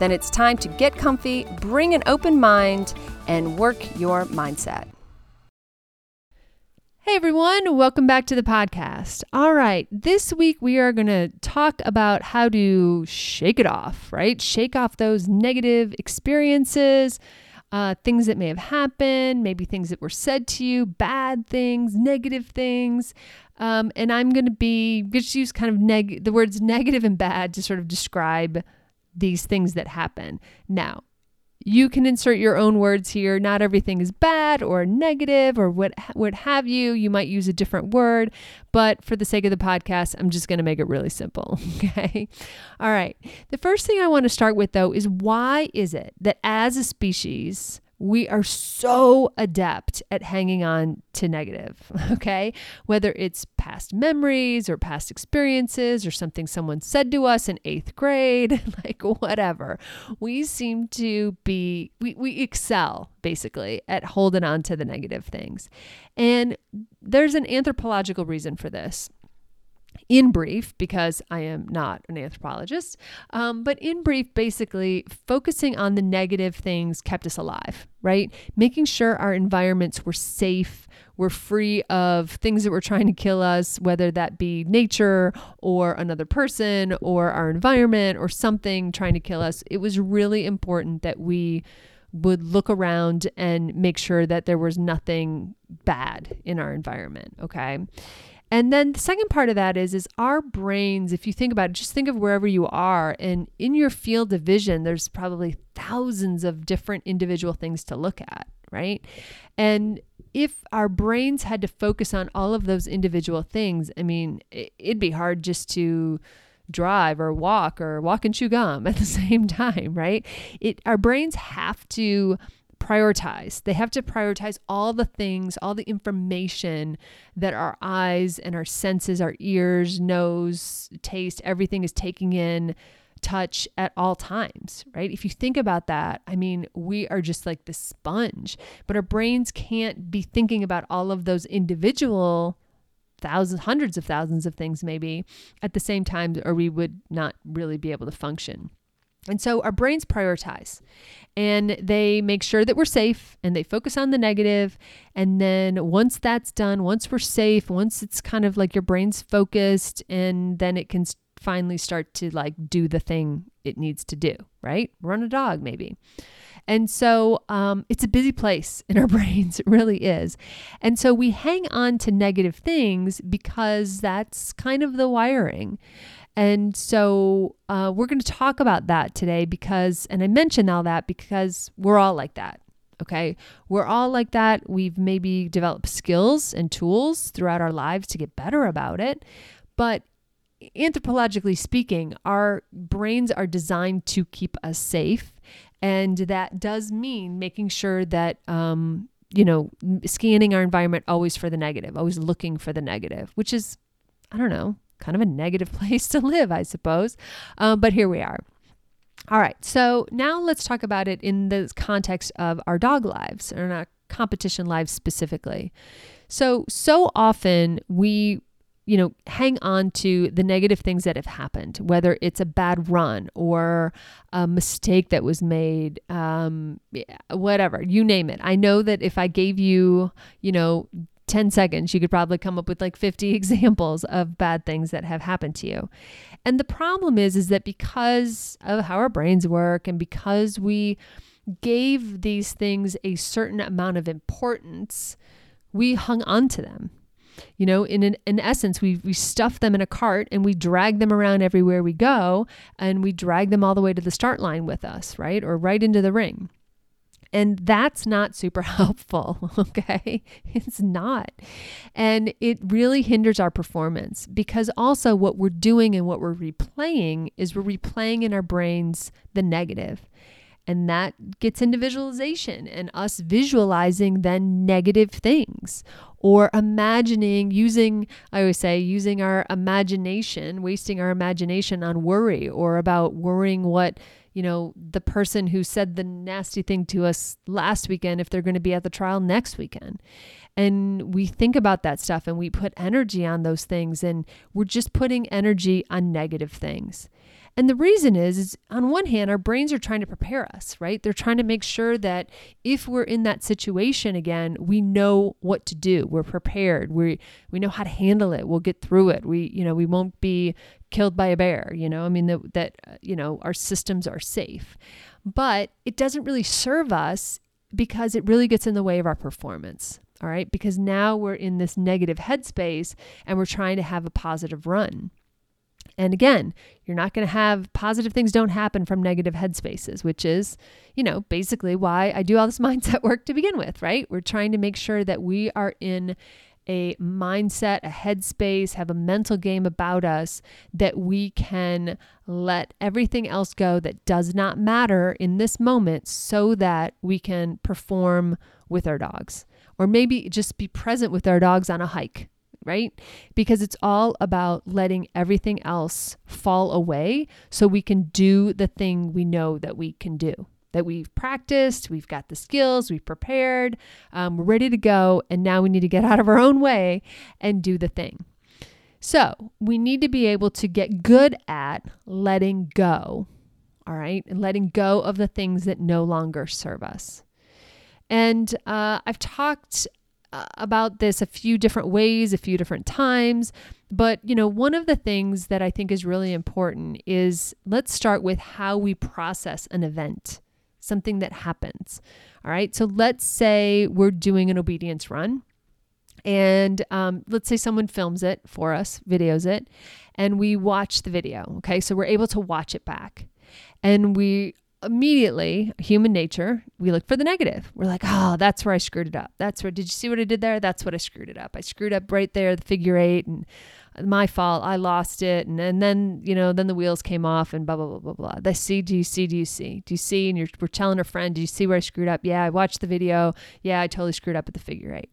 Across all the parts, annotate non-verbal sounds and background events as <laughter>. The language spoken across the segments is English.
then it's time to get comfy, bring an open mind, and work your mindset. Hey everyone, welcome back to the podcast. All right, this week we are going to talk about how to shake it off, right? Shake off those negative experiences, uh, things that may have happened, maybe things that were said to you, bad things, negative things. Um, and I'm going to be just use kind of neg- the words <laughs> negative and bad to sort of describe these things that happen. Now, you can insert your own words here. Not everything is bad or negative or what what have you. You might use a different word, but for the sake of the podcast, I'm just going to make it really simple, <laughs> okay? All right. The first thing I want to start with though is why is it that as a species we are so adept at hanging on to negative, <laughs> okay? Whether it's past memories or past experiences or something someone said to us in eighth grade, <laughs> like whatever. We seem to be, we, we excel basically at holding on to the negative things. And there's an anthropological reason for this in brief, because I am not an anthropologist, um, but in brief, basically focusing on the negative things kept us alive, right? Making sure our environments were safe, were free of things that were trying to kill us, whether that be nature or another person or our environment or something trying to kill us. It was really important that we would look around and make sure that there was nothing bad in our environment, okay? And then the second part of that is is our brains, if you think about it, just think of wherever you are and in your field of vision, there's probably thousands of different individual things to look at, right? And if our brains had to focus on all of those individual things, I mean, it'd be hard just to drive or walk or walk and chew gum <laughs> at the same time, right? It our brains have to prioritize. They have to prioritize all the things, all the information that our eyes and our senses, our ears, nose, taste, everything is taking in touch at all times, right? If you think about that, I mean, we are just like the sponge, but our brains can't be thinking about all of those individual thousands, hundreds of thousands of things maybe at the same time, or we would not really be able to function. And so our brains prioritize and they make sure that we're safe and they focus on the negative. And then once that's done, once we're safe, once it's kind of like your brain's focused, and then it can finally start to like do the thing it needs to do, right? Run a dog, maybe. And so um, it's a busy place in our <laughs> brains. It really is. And so we hang on to negative things because that's kind of the wiring. And so uh, we're going to talk about that today because, and I mention all that because we're all like that. Okay. We're all like that. We've maybe developed skills and tools throughout our lives to get better about it. But anthropologically speaking, our brains are designed to keep us safe. And that does mean making sure that, um, you know, scanning our environment always for the negative, always looking for the negative, which is, I don't know, kind of a negative <laughs> place to live, I suppose. Um, but here we are. All right, so now let's talk about it in the context of our dog lives or our competition lives specifically. So, so often we you know, hang on to the negative things that have happened, whether it's a bad run or a mistake that was made, um, whatever, you name it. I know that if I gave you, you know, 10 seconds, you could probably come up with like 50 <laughs> examples of bad things that have happened to you. And the problem is is that because of how our brains work and because we gave these things a certain amount of importance, we hung on to them. You know, in an, in essence, we we stuff them in a cart and we drag them around everywhere we go, and we drag them all the way to the start line with us, right, or right into the ring. And that's not super <laughs> helpful, okay? It's not. And it really hinders our performance because also what we're doing and what we're replaying is we're replaying in our brains the negative. And that gets into visualization and us visualizing then negative things or imagining using, I always say, using our imagination, wasting our imagination on worry or about worrying what, you know, the person who said the nasty thing to us last weekend, if they're going to be at the trial next weekend. And we think about that stuff and we put energy on those things and we're just putting energy on negative things. And the reason is, is on one hand, our brains are trying to prepare us, right? They're trying to make sure that if we're in that situation again, we know what to do. We're prepared. We we know how to handle it. We'll get through it. We you know we won't be killed by a bear. You know, I mean that that uh, you know our systems are safe, but it doesn't really serve us because it really gets in the way of our performance. All right, because now we're in this negative headspace and we're trying to have a positive run. And again, you're not going to have positive things don't happen from negative headspaces, which is, you know, basically why I do all this <laughs> mindset work to begin with, right? We're trying to make sure that we are in a mindset, a headspace, have a mental game about us that we can let everything else go that does not matter in this moment so that we can perform with our dogs. Or maybe just be present with our dogs on a hike, right? Because it's all about letting everything else fall away so we can do the thing we know that we can do, that we've practiced, we've got the skills, we've prepared, um, we're ready to go, and now we need to get <laughs> out of our own way and do the thing. So we need to be able to get good at letting go, all right, and letting go of the things that no longer serve us. And uh, I've talked uh, about this a few different ways, a few different times. But, you know, one of the things that I think is really important is let's start with how we process an event, something that happens. All right. So let's say we're doing an obedience run. And um, let's say someone films it for us, videos it, and we watch the video. Okay. So we're able to watch it back. And we immediately human nature we look for the negative. We're like oh that's where i screwed it up. That's where did you see what i did there? That's what i screwed it up. I screwed up right there the figure eight and uh, my fault. I lost it. And, and then you know then the wheels came off and blah blah blah blah blah. They see do you see do you see? Do you see? And you're we're telling a friend do you see where i screwed up? Yeah i watched the video. Yeah i totally screwed up at the figure eight.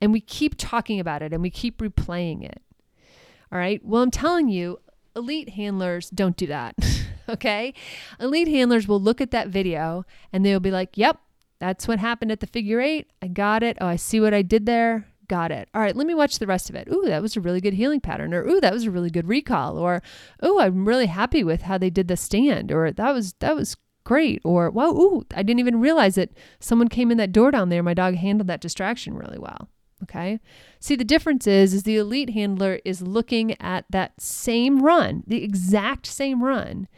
And we keep talking about it and we keep replaying it. All right? Well i'm telling you elite handlers don't do that <laughs> Okay. Elite handlers will look at that video and they'll be like, yep, that's what happened at the figure eight. I got it. Oh, I see what I did there. Got it. All right, let me watch the rest of it. Ooh, that was a really good heeling pattern. Or ooh, that was a really good recall. Or ooh, I'm really happy with how they did the stand. Or that was that was great. Or wow, ooh, I didn't even realize that someone came in that door down there. My dog handled that distraction really well. Okay. See, the difference is, is the elite handler is looking at that same run, the exact same run,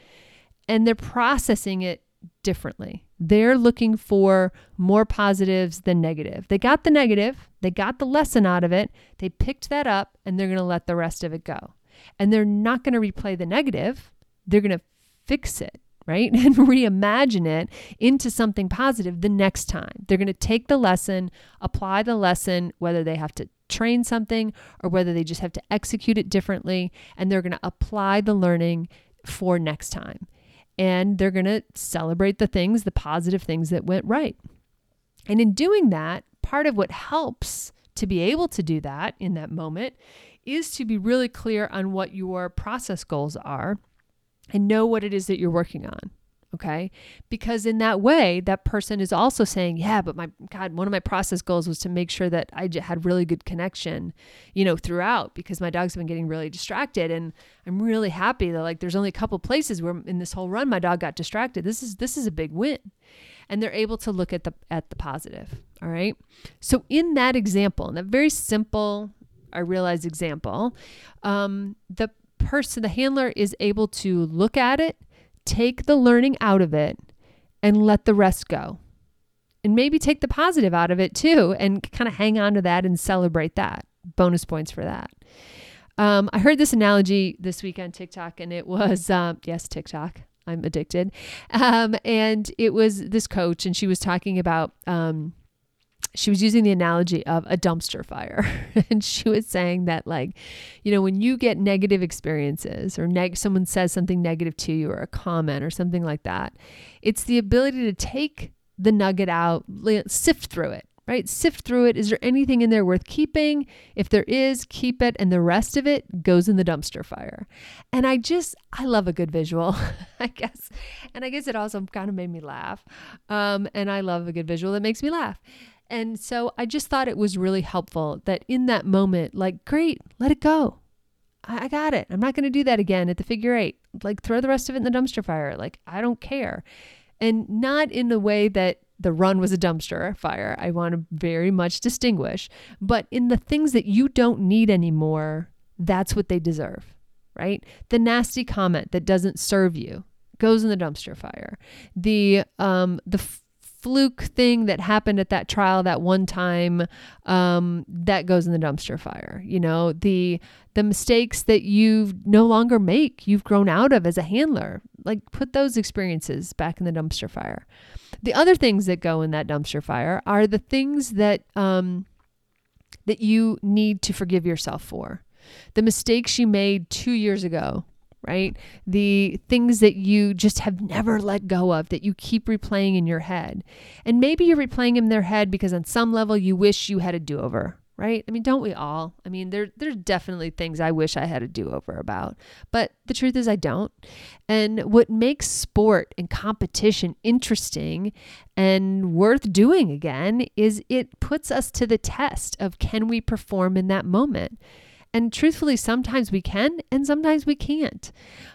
and they're processing it differently. They're looking for more positives than negative. They got the negative, they got the lesson out of it, they picked that up, and they're going to let the rest of it go. And they're not going to replay the negative, they're going to fix it, right? <laughs> And reimagine it into something positive the next time. They're going to take the lesson, apply the lesson, whether they have to train something or whether they just have to execute it differently, and they're going to apply the learning for next time and they're going to celebrate the things, the positive things that went right. And in doing that, part of what helps to be able to do that in that moment is to be really clear on what your process goals are and know what it is that you're working on. Okay. Because in that way, that person is also saying, yeah, but my God, one of my process goals was to make sure that I had really good connection, you know, throughout because my dog's been getting really distracted. And I'm really happy that like there's only a couple places where in this whole run my dog got distracted. This is this is a big win. And they're able to look at the at the positive. All right. So in that example, in that very simple, I realize example, um, the person, the handler is able to look at it take the learning out of it and let the rest go. And maybe take the positive out of it too and kind of hang on to that and celebrate that. Bonus points for that. Um, I heard this analogy this week on TikTok, and it was um, yes, TikTok. I'm addicted. Um, and it was this coach, and she was talking about um, she was using the analogy of a dumpster fire. <laughs> and she was saying that, like, you know, when you get negative experiences or neg- someone says something negative to you or a comment or something like that, it's the ability to take the nugget out, sift through it, right? Sift through it. Is there anything in there worth keeping? If there is, keep it. And the rest of it goes in the dumpster fire. And I just, I love a good visual, <laughs> I guess. And I guess it also kind of made me laugh. Um, and I love a good visual that makes me laugh. And so I just thought it was really helpful that in that moment, like, great, let it go. I, I got it. I'm not going to do that again at the figure eight. Like, throw the rest of it in the dumpster fire. Like, I don't care. And not in the way that the run was a dumpster fire. I want to very much distinguish. But in the things that you don't need anymore, that's what they deserve, right? The nasty comment that doesn't serve you goes in the dumpster fire. The um the fluke thing that happened at that trial that one time um, that goes in the dumpster fire you know? The the mistakes that you no longer make you've grown out of as a handler. Like put those experiences back in the dumpster fire. The other things that go in that dumpster fire are the things that um, that you need to forgive yourself for. The mistakes you made two years ago right? The things that you just have never let go of that you keep replaying in your head. And maybe you're replaying in their head because on some level you wish you had a do-over, right? I mean, don't we all? I mean, there there's definitely things I wish I had a do-over about. But the truth is I don't. And what makes sport and competition interesting and worth doing again is it puts us to the test of can we perform in that moment? And truthfully, sometimes we can and sometimes we can't.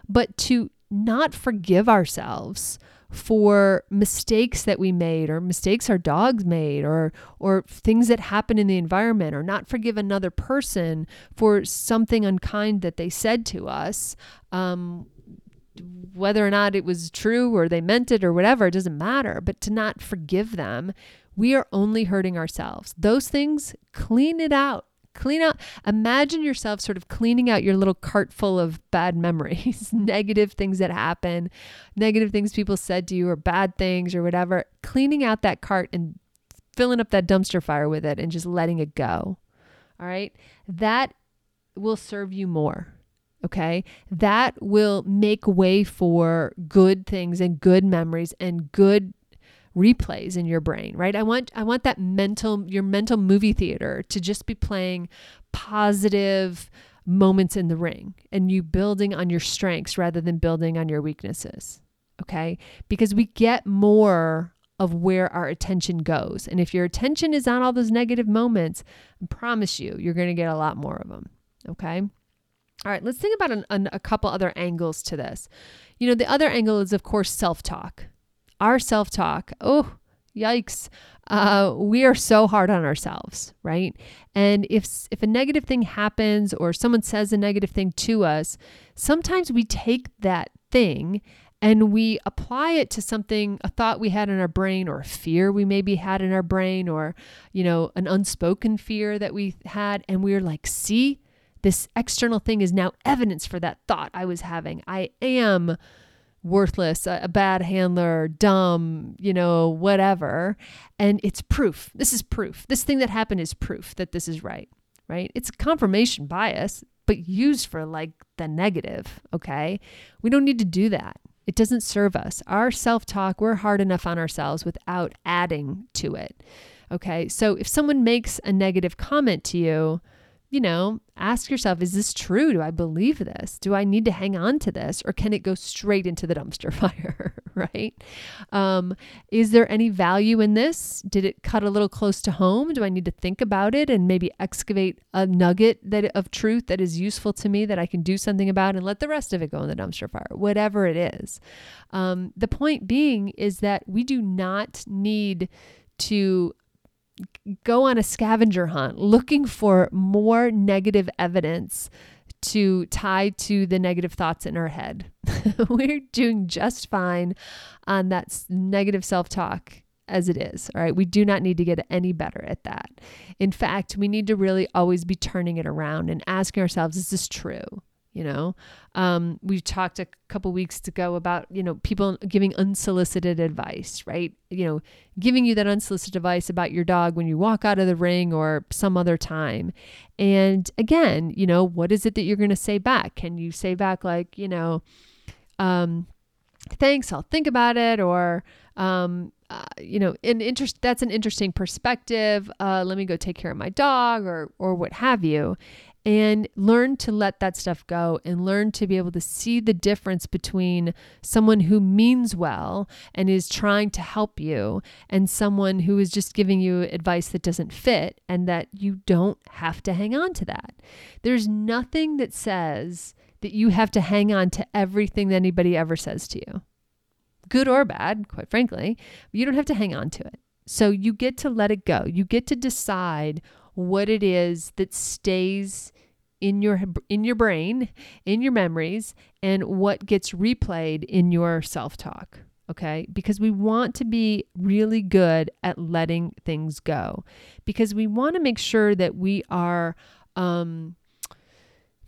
But to not forgive ourselves for mistakes that we made or mistakes our dogs made or or things that happen in the environment or not forgive another person for something unkind that they said to us um, whether or not it was true or they meant it or whatever it doesn't matter. But to not forgive them we are only hurting ourselves. Those things clean it out Clean out, imagine yourself sort of cleaning out your little cart full of bad memories, <laughs> negative things that happen, negative things people said to you, or bad things, or whatever. Cleaning out that cart and filling up that dumpster fire with it and just letting it go. All right. That will serve you more. Okay. That will make way for good things and good memories and good replays in your brain, right? I want I want that mental your mental movie theater to just be playing positive moments in the ring and you building on your strengths rather than building on your weaknesses. Okay? Because we get more of where our attention goes. And if your attention is on all those negative moments, I promise you, you're going to get a lot more of them. Okay? All right, let's think about an, an, a couple other angles to this. You know, the other angle is, of course, self talk our self talk, oh, yikes. Uh, we are so hard on ourselves, right? And if if a negative thing happens or someone says a negative thing to us, sometimes we take that thing and we apply it to something a thought we had in our brain or a fear we maybe had in our brain or you know an unspoken fear that we had and we're like see this external thing is now evidence for that thought i was having i am worthless, a, a, bad handler, dumb, you know, whatever. And it's proof. This is proof. This thing that happened is proof that this is right, right? It's confirmation bias, but used for like the negative, okay? We don't need to do that. It doesn't serve us. Our self talk, we're hard enough on ourselves without adding to it. Okay. So if someone makes a negative comment to you, you know, ask yourself, is this true? Do I believe this? Do I need to hang on to this? Or can it go straight into the <laughs> dumpster fire? <laughs> right? Um, is there any value in this? Did it cut a little close to home? Do I need to think about it and maybe excavate a nugget that of truth that is useful to me that I can do something about and let the rest of it go in the dumpster fire, whatever it is? Um, the point being is that we do not need to go on a scavenger hunt looking for more negative evidence to tie to the negative thoughts in our head. <laughs> We're doing just fine on that negative self talk as it is. All right. We do not need to get any better at that. In fact, we need to really always be turning it around and asking ourselves, is this true? You know? Um, we talked a couple weeks ago about you know people giving unsolicited advice right? You know giving you that unsolicited advice about your dog when you walk out of the ring or some other time. And again you know what is it that you're going to say back? Can you say back like you know um, thanks i'll think about it or um, uh, you know, an interest that's an interesting perspective. Uh, let me go take care of my dog or or what have you and learn to let that stuff go and learn to be able to see the difference between someone who means well and is trying to help you and someone who is just giving you advice that doesn't fit and that you don't have to hang on to that. There's nothing that says that you have to hang on to everything that anybody ever says to you. Good or bad, quite frankly, you don't have to hang on to it. So you get to let it go. You get to decide what it is that stays in your in your brain, in your memories, and what gets replayed in your self-talk. Okay? Because we want to be really good at letting things go. Because we want to make sure that we are um,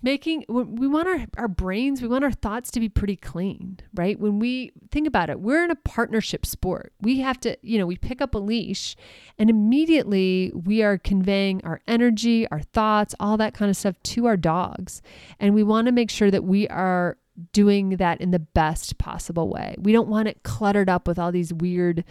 making we want our, our brains we want our thoughts to be pretty clean right? When we think about it we're in a partnership sport. We have to you know we pick up a leash and immediately we are conveying our energy our thoughts all that kind of stuff to our dogs. And we want to make sure that we are doing that in the best possible way. We don't want it cluttered up with all these weird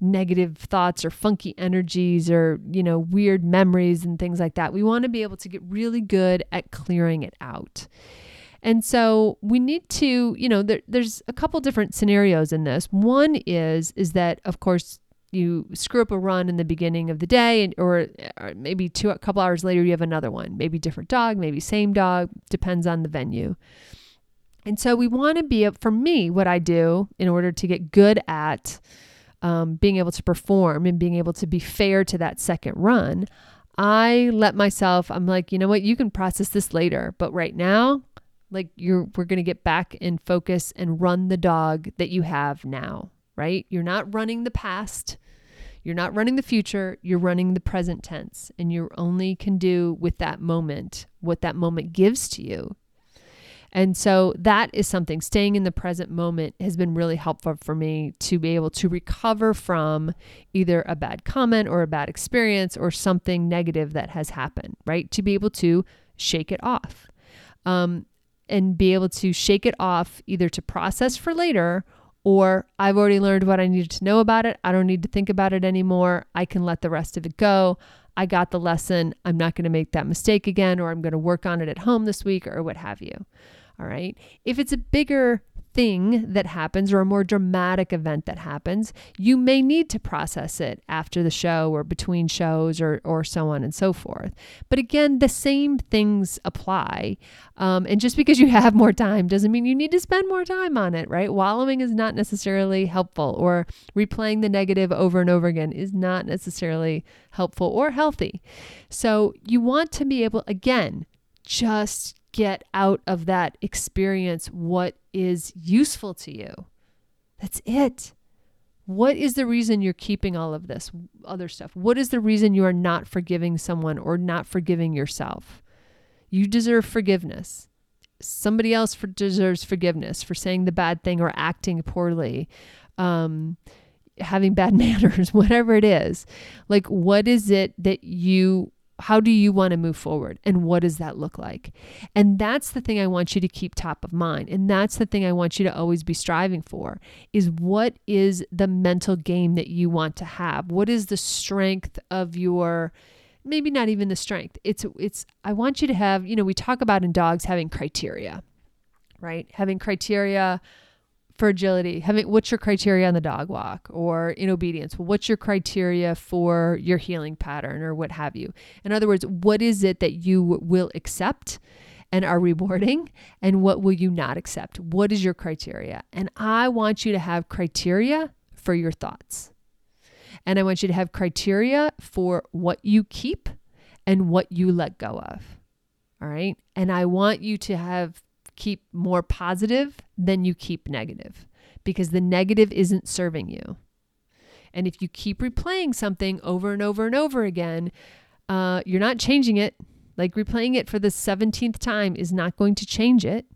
negative thoughts or funky energies or, you know, weird memories and things like that. We want to be able to get really good at clearing it out. And so we need to, you know, there, there's a couple different scenarios in this. One is is that of course you screw up a run in the beginning of the day and, or, or maybe two a couple hours later you have another one. Maybe different dog, maybe same dog, depends on the venue. And so we want to be for me what I do in order to get good at um, being able to perform and being able to be fair to that second run, I let myself, I'm like, you know what, you can process this later, but right now, like you're, we're to get back in focus and run the dog that you have now, right? You're not running the past. You're not running the future, you're running the present tense, and you only can do with that moment what that moment gives to you. And so that is something staying in the present moment has been really helpful for me to be able to recover from either a bad comment or a bad experience or something negative that has happened, right? To be able to shake it off um, and be able to shake it off either to process for later or I've already learned what I needed to know about it. I don't need to think about it anymore. I can let the rest of it go. I got the lesson. I'm not going to make that mistake again, or I'm going to work on it at home this week, or what have you. All right. If it's a bigger thing that happens or a more dramatic event that happens, you may need to process it after the show or between shows or, or so on and so forth. But again, the same things apply. Um, and just because you <laughs> have more time doesn't mean you need to spend more time on it, right? Wallowing is not necessarily helpful, or replaying the negative over and over again is not necessarily helpful or healthy. So you want to be able, again, just get out of that experience what is useful to you. That's it. What is the reason you're keeping all of this other stuff? What is the reason you are not forgiving someone or not forgiving yourself? You deserve forgiveness. Somebody else for, deserves forgiveness for saying the bad thing or acting poorly, um, having bad <laughs> manners, whatever it is. Like, what is it that you how do you want to move forward and what does that look like? And that's the thing i want you to keep top of mind and that's the thing i want you to always be striving for is what is the mental game that you want to have? What is the strength of your maybe not even the strength it's it's i want you to have you know we talk about in dogs having criteria right? Having criteria for agility having what's your criteria on the dog walk or in obedience? What's your criteria for your heeling pattern or what have you? In other words what is it that you will accept and are rewarding and what will you not accept? What is your criteria? And i want you to have criteria for your thoughts. And i want you to have criteria for what you keep and what you let go of. All right? And i want you to have keep more positive than you keep negative because the negative isn't serving you. And if you keep replaying something over and over and over again, uh, you're not changing it. Like replaying it for the 17th time is not going to change it.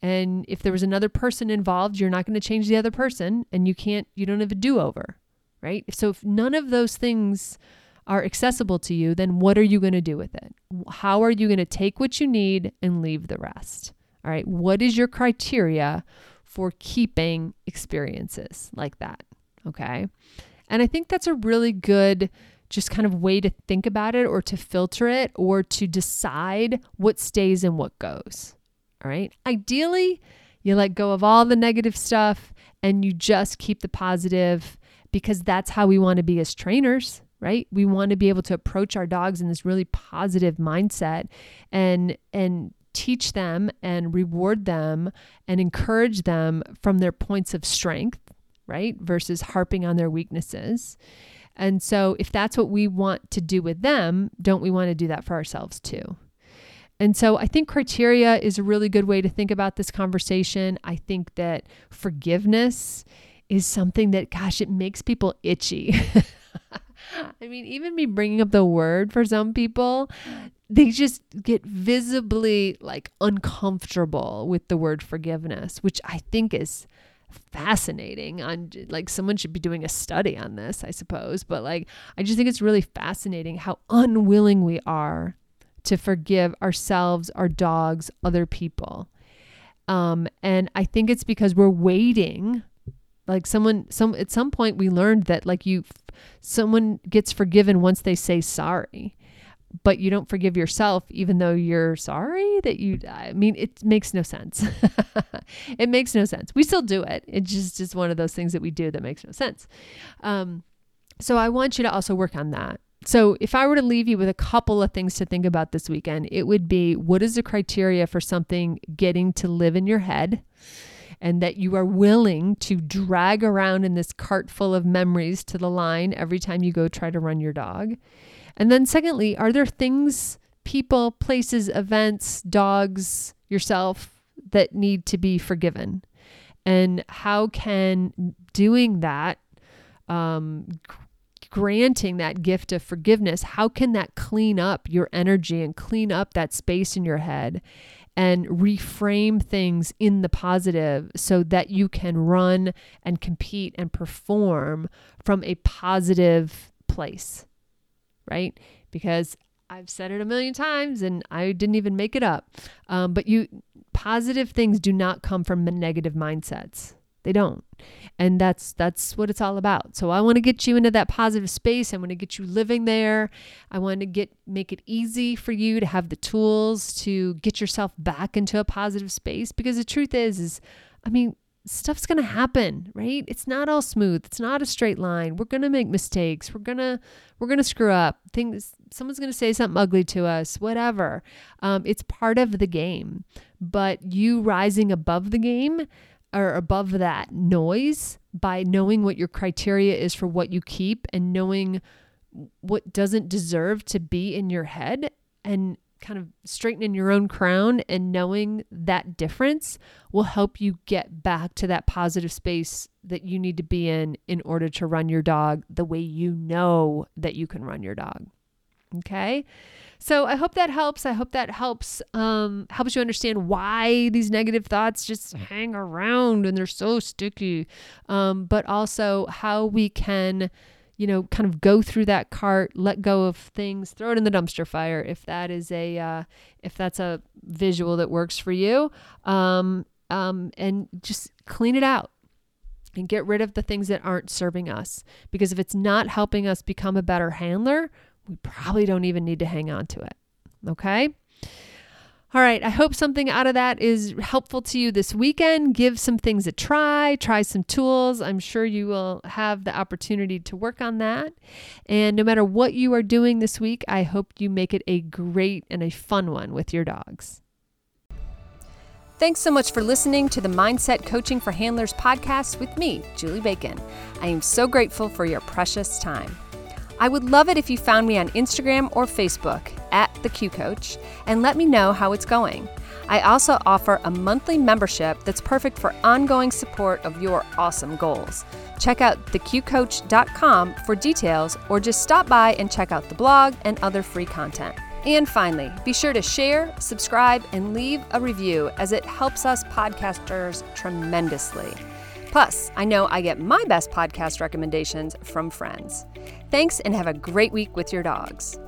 And if there was another person involved, you're not going to change the other person and you can't, you don't have a do over, right? So if none of those things are accessible to you, then what are you going to do with it? How are you going to take what you need and leave the rest? All right. What is your criteria for keeping experiences like that? Okay. And I think that's a really good just kind of way to think about it or to filter it or to decide what stays and what goes. All right. Ideally, you let go of all the negative stuff and you just keep the positive because that's how we want to be as trainers, right? We want to be able to approach our dogs in this really positive mindset and and teach them and reward them and encourage them from their points of strength, right? Versus harping on their weaknesses. And so if that's what we want to do with them, don't we want to do that for ourselves too? And so I think criteria is a really good way to think about this conversation. I think that forgiveness is something that, gosh, it makes people itchy. <laughs> I mean, even me bringing up the word for some people, they just get visibly like uncomfortable with the word forgiveness, which I think is fascinating. On like someone should be doing a study on this i suppose but like i just think it's really fascinating how unwilling we are to forgive ourselves our dogs other people. Um and i think it's because we're waiting like someone some at some point we learned that like you someone gets forgiven once they say sorry but you don't forgive yourself even though you're sorry that you I mean it makes no sense. <laughs> it makes no sense. We still do it. It's just just one of those things that we do that makes no sense. Um, so I want you to also work on that. So if I were to leave you with a couple of things to think about this weekend, it would be what is the criteria for something getting to live in your head? And that you are willing to drag around in this cart full of memories to the line every time you go try to run your dog. And then, secondly, are there things, people, places, events, dogs, yourself that need to be forgiven? And how can doing that, um, granting that gift of forgiveness, how can that clean up your energy and clean up that space in your head and reframe things in the positive so that you can run and compete and perform from a positive place, right? Because I've said it a million times and I didn't even make it up. Um, but you positive things do not come from negative mindsets. They don't. And that's that's what it's all about. So I want to get you into that positive space. I want to get you living there. I want to get make it easy for you to have the tools to get yourself back into a positive space because the truth is is I mean, stuff's going to happen, right? It's not all smooth. It's not a straight line. We're going to make mistakes. We're going to we're going to screw up. Things someone's going to say something ugly to us, whatever. Um, it's part of the game. But you rising above the game or above that noise by knowing what your criteria is for what you keep and knowing what doesn't deserve to be in your head and kind of straightening your own crown and knowing that difference will help you get back to that positive space that you need to be in in order to run your dog the way you know that you can run your dog. Okay? So I hope that helps. I hope that helps um, helps you understand why these negative thoughts just hang around and they're so sticky. Um, but also how we can, you know, kind of go through that cart, let go of things, throw it in the dumpster fire if that is a uh, if that's a visual that works for you, um, um, and just clean it out and get rid of the things that aren't serving us. Because if it's not helping us become a better handler, we probably don't even need to hang on to it. Okay? All right, I hope something out of that is helpful to you this weekend. Give some things a try, try some tools. I'm sure you will have the opportunity to work on that. And no matter what you are doing this week, I hope you make it a great and a fun one with your dogs. Thanks so much for listening to the Mindset Coaching for Handlers podcast with me, Julie Bacon. I am so grateful for your precious time. I would love it if you found me on Instagram or Facebook at The Q Coach and let me know how it's going. I also offer a monthly membership that's perfect for ongoing support of your awesome goals. Check out theqcoach.com for details or just stop by and check out the blog and other free content. And finally, be sure to share, subscribe, and leave a review as it helps us podcasters tremendously. Plus, I know I get my best podcast recommendations from friends. Thanks and have a great week with your dogs.